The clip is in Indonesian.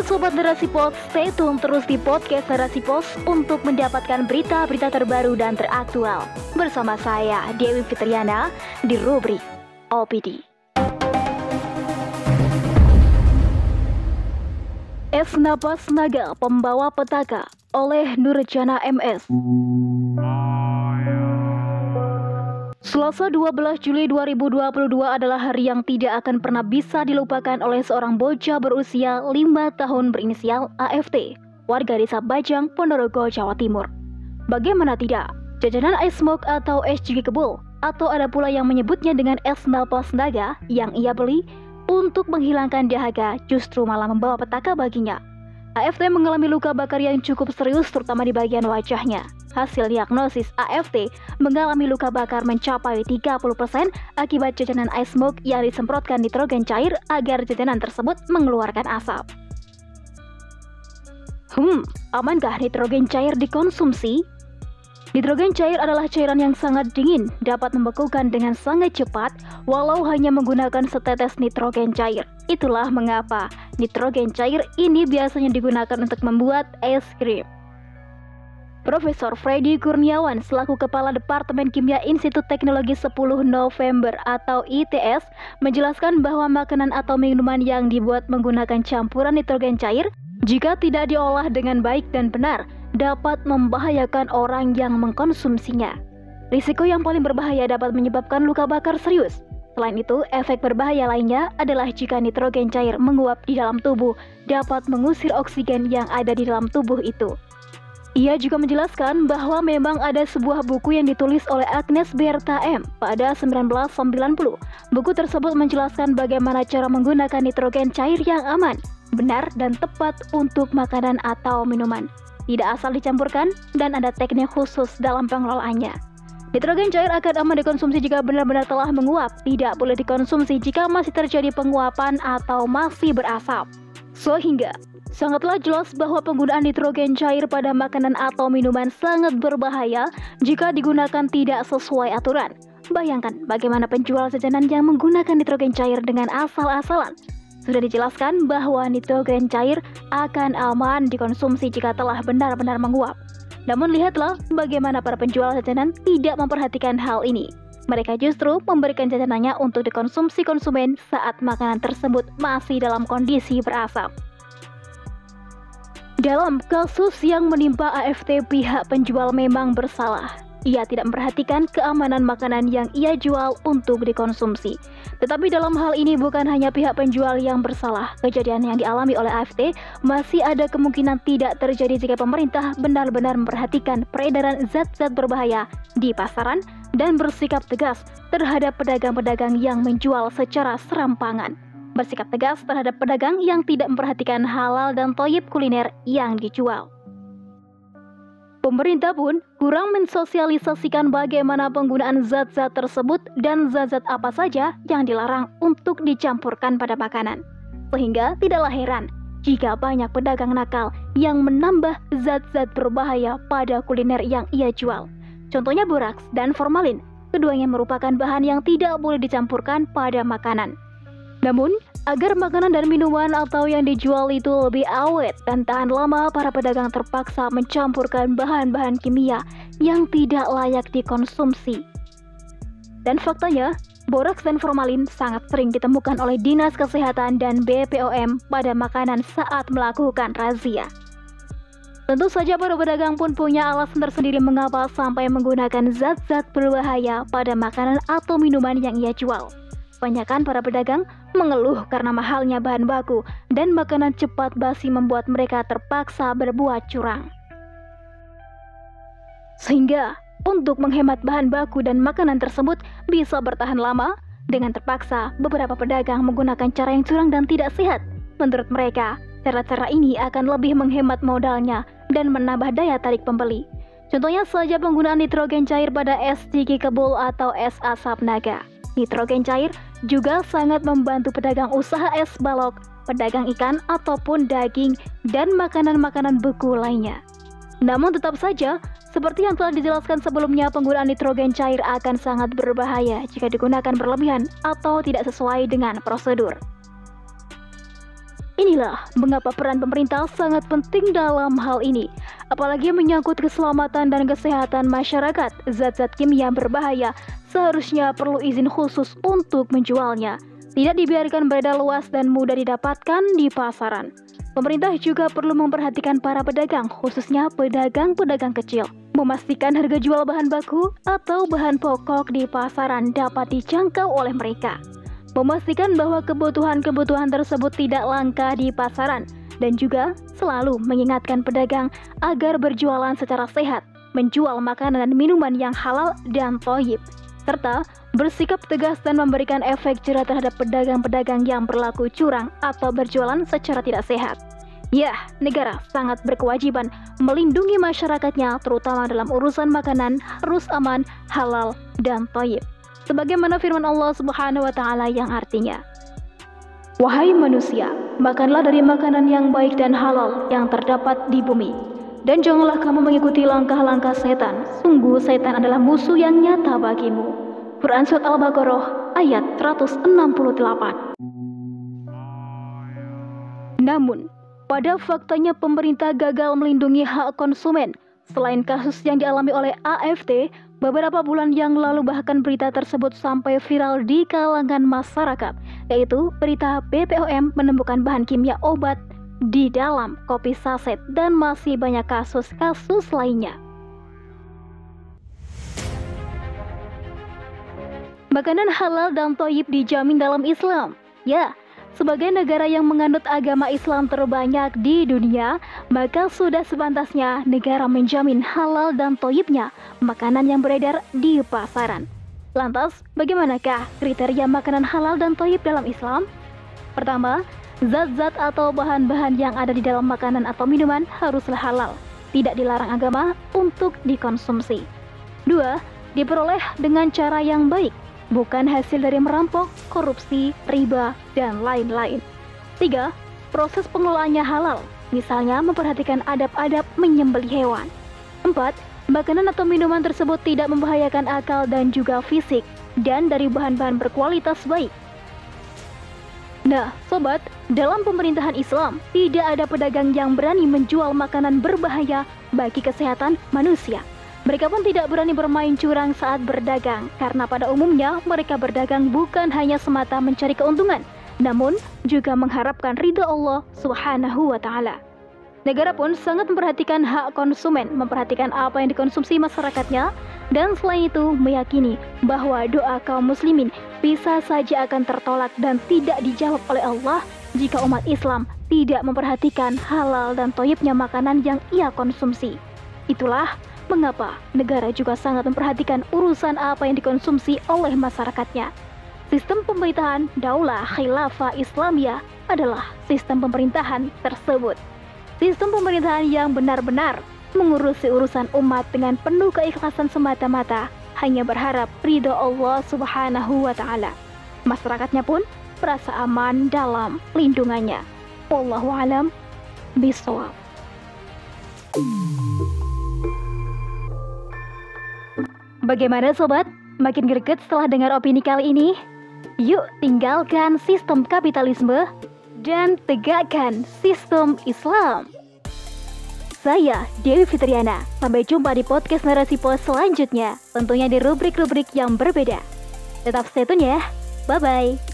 Sobat Narasi Pos, stay tune terus di podcast Narasi Pos untuk mendapatkan berita-berita terbaru dan teraktual. Bersama saya, Dewi Fitriana, di rubrik OPD. Es Napas Naga Pembawa Petaka oleh Nurjana MS. Selasa 12 Juli 2022 adalah hari yang tidak akan pernah bisa dilupakan oleh seorang bocah berusia 5 tahun berinisial AFT, warga desa Bajang, Ponorogo, Jawa Timur. Bagaimana tidak, jajanan ice smoke atau es jigi kebul, atau ada pula yang menyebutnya dengan es napas naga yang ia beli untuk menghilangkan dahaga justru malah membawa petaka baginya. AFT mengalami luka bakar yang cukup serius terutama di bagian wajahnya. Hasil diagnosis AFT mengalami luka bakar mencapai 30% akibat jajanan ice smoke yang disemprotkan nitrogen cair agar jajanan tersebut mengeluarkan asap. Hmm, amankah nitrogen cair dikonsumsi? Nitrogen cair adalah cairan yang sangat dingin, dapat membekukan dengan sangat cepat walau hanya menggunakan setetes nitrogen cair. Itulah mengapa nitrogen cair ini biasanya digunakan untuk membuat es krim. Profesor Freddy Kurniawan selaku Kepala Departemen Kimia Institut Teknologi 10 November atau ITS menjelaskan bahwa makanan atau minuman yang dibuat menggunakan campuran nitrogen cair jika tidak diolah dengan baik dan benar dapat membahayakan orang yang mengkonsumsinya. Risiko yang paling berbahaya dapat menyebabkan luka bakar serius. Selain itu, efek berbahaya lainnya adalah jika nitrogen cair menguap di dalam tubuh dapat mengusir oksigen yang ada di dalam tubuh itu. Ia juga menjelaskan bahwa memang ada sebuah buku yang ditulis oleh Agnes Berta M pada 1990. Buku tersebut menjelaskan bagaimana cara menggunakan nitrogen cair yang aman, benar dan tepat untuk makanan atau minuman. Tidak asal dicampurkan dan ada teknik khusus dalam pengelolaannya. Nitrogen cair akan aman dikonsumsi jika benar-benar telah menguap, tidak boleh dikonsumsi jika masih terjadi penguapan atau masih berasap. Sehingga Sangatlah jelas bahwa penggunaan nitrogen cair pada makanan atau minuman sangat berbahaya jika digunakan tidak sesuai aturan. Bayangkan bagaimana penjual jajanan yang menggunakan nitrogen cair dengan asal-asalan. Sudah dijelaskan bahwa nitrogen cair akan aman dikonsumsi jika telah benar-benar menguap. Namun lihatlah bagaimana para penjual jajanan tidak memperhatikan hal ini. Mereka justru memberikan jajanannya untuk dikonsumsi konsumen saat makanan tersebut masih dalam kondisi berasap. Dalam kasus yang menimpa AFT, pihak penjual memang bersalah. Ia tidak memperhatikan keamanan makanan yang ia jual untuk dikonsumsi. Tetapi dalam hal ini bukan hanya pihak penjual yang bersalah. Kejadian yang dialami oleh AFT masih ada kemungkinan tidak terjadi jika pemerintah benar-benar memperhatikan peredaran zat-zat berbahaya di pasaran dan bersikap tegas terhadap pedagang-pedagang yang menjual secara serampangan bersikap tegas terhadap pedagang yang tidak memperhatikan halal dan toyib kuliner yang dijual. Pemerintah pun kurang mensosialisasikan bagaimana penggunaan zat-zat tersebut dan zat-zat apa saja yang dilarang untuk dicampurkan pada makanan. Sehingga tidaklah heran jika banyak pedagang nakal yang menambah zat-zat berbahaya pada kuliner yang ia jual. Contohnya boraks dan formalin, keduanya merupakan bahan yang tidak boleh dicampurkan pada makanan. Namun, agar makanan dan minuman atau yang dijual itu lebih awet dan tahan lama, para pedagang terpaksa mencampurkan bahan-bahan kimia yang tidak layak dikonsumsi. Dan faktanya, boraks dan formalin sangat sering ditemukan oleh Dinas Kesehatan dan BPOM pada makanan saat melakukan razia. Tentu saja para pedagang pun punya alasan tersendiri mengapa sampai menggunakan zat-zat berbahaya pada makanan atau minuman yang ia jual. Kebanyakan para pedagang mengeluh karena mahalnya bahan baku dan makanan cepat basi membuat mereka terpaksa berbuat curang. Sehingga untuk menghemat bahan baku dan makanan tersebut bisa bertahan lama, dengan terpaksa beberapa pedagang menggunakan cara yang curang dan tidak sehat. Menurut mereka, cara-cara ini akan lebih menghemat modalnya dan menambah daya tarik pembeli. Contohnya saja penggunaan nitrogen cair pada es gigi kebul atau es asap naga. Nitrogen cair juga sangat membantu pedagang usaha es balok, pedagang ikan ataupun daging dan makanan-makanan beku lainnya. Namun tetap saja, seperti yang telah dijelaskan sebelumnya, penggunaan nitrogen cair akan sangat berbahaya jika digunakan berlebihan atau tidak sesuai dengan prosedur. Inilah mengapa peran pemerintah sangat penting dalam hal ini, apalagi menyangkut keselamatan dan kesehatan masyarakat. Zat-zat kimia berbahaya seharusnya perlu izin khusus untuk menjualnya. Tidak dibiarkan beredar luas dan mudah didapatkan di pasaran. Pemerintah juga perlu memperhatikan para pedagang, khususnya pedagang-pedagang kecil, memastikan harga jual bahan baku atau bahan pokok di pasaran dapat dijangkau oleh mereka memastikan bahwa kebutuhan-kebutuhan tersebut tidak langka di pasaran, dan juga selalu mengingatkan pedagang agar berjualan secara sehat, menjual makanan dan minuman yang halal dan toyib, serta bersikap tegas dan memberikan efek jerah terhadap pedagang-pedagang yang berlaku curang atau berjualan secara tidak sehat. Ya, negara sangat berkewajiban melindungi masyarakatnya terutama dalam urusan makanan harus aman, halal, dan toyib sebagaimana firman Allah Subhanahu wa taala yang artinya Wahai manusia, makanlah dari makanan yang baik dan halal yang terdapat di bumi. Dan janganlah kamu mengikuti langkah-langkah setan. Sungguh setan adalah musuh yang nyata bagimu. Quran Surat Al-Baqarah ayat 168 Namun, pada faktanya pemerintah gagal melindungi hak konsumen. Selain kasus yang dialami oleh AFT, Beberapa bulan yang lalu bahkan berita tersebut sampai viral di kalangan masyarakat, yaitu berita BPOM menemukan bahan kimia obat di dalam kopi saset dan masih banyak kasus-kasus lainnya. Makanan halal dan toyib dijamin dalam Islam. Ya, sebagai negara yang menganut agama Islam terbanyak di dunia, maka sudah sepantasnya negara menjamin halal dan toyibnya makanan yang beredar di pasaran. Lantas, bagaimanakah kriteria makanan halal dan toyib dalam Islam? Pertama, zat-zat atau bahan-bahan yang ada di dalam makanan atau minuman haruslah halal, tidak dilarang agama untuk dikonsumsi. Dua, diperoleh dengan cara yang baik, bukan hasil dari merampok, korupsi, riba, dan lain-lain. Tiga, proses pengelolaannya halal, misalnya memperhatikan adab-adab menyembelih hewan. Empat, makanan atau minuman tersebut tidak membahayakan akal dan juga fisik, dan dari bahan-bahan berkualitas baik. Nah, sobat, dalam pemerintahan Islam, tidak ada pedagang yang berani menjual makanan berbahaya bagi kesehatan manusia. Mereka pun tidak berani bermain curang saat berdagang, karena pada umumnya mereka berdagang bukan hanya semata mencari keuntungan, namun juga mengharapkan ridha Allah Subhanahu wa Ta'ala. Negara pun sangat memperhatikan hak konsumen, memperhatikan apa yang dikonsumsi masyarakatnya, dan selain itu meyakini bahwa doa kaum muslimin bisa saja akan tertolak dan tidak dijawab oleh Allah jika umat Islam tidak memperhatikan halal dan toyibnya makanan yang ia konsumsi. Itulah Mengapa negara juga sangat memperhatikan urusan apa yang dikonsumsi oleh masyarakatnya? Sistem pemerintahan Daulah Khilafah Islamiyah adalah sistem pemerintahan tersebut. Sistem pemerintahan yang benar-benar mengurusi urusan umat dengan penuh keikhlasan semata-mata, hanya berharap ridho Allah Subhanahu wa taala. Masyarakatnya pun merasa aman dalam lindungannya. Wallahu alam bisawab. Bagaimana sobat? Makin greget setelah dengar opini kali ini? Yuk tinggalkan sistem kapitalisme dan tegakkan sistem Islam. Saya Dewi Fitriana. Sampai jumpa di podcast Narasi Pos selanjutnya, tentunya di rubrik-rubrik yang berbeda. Tetap stay tune ya. Bye-bye.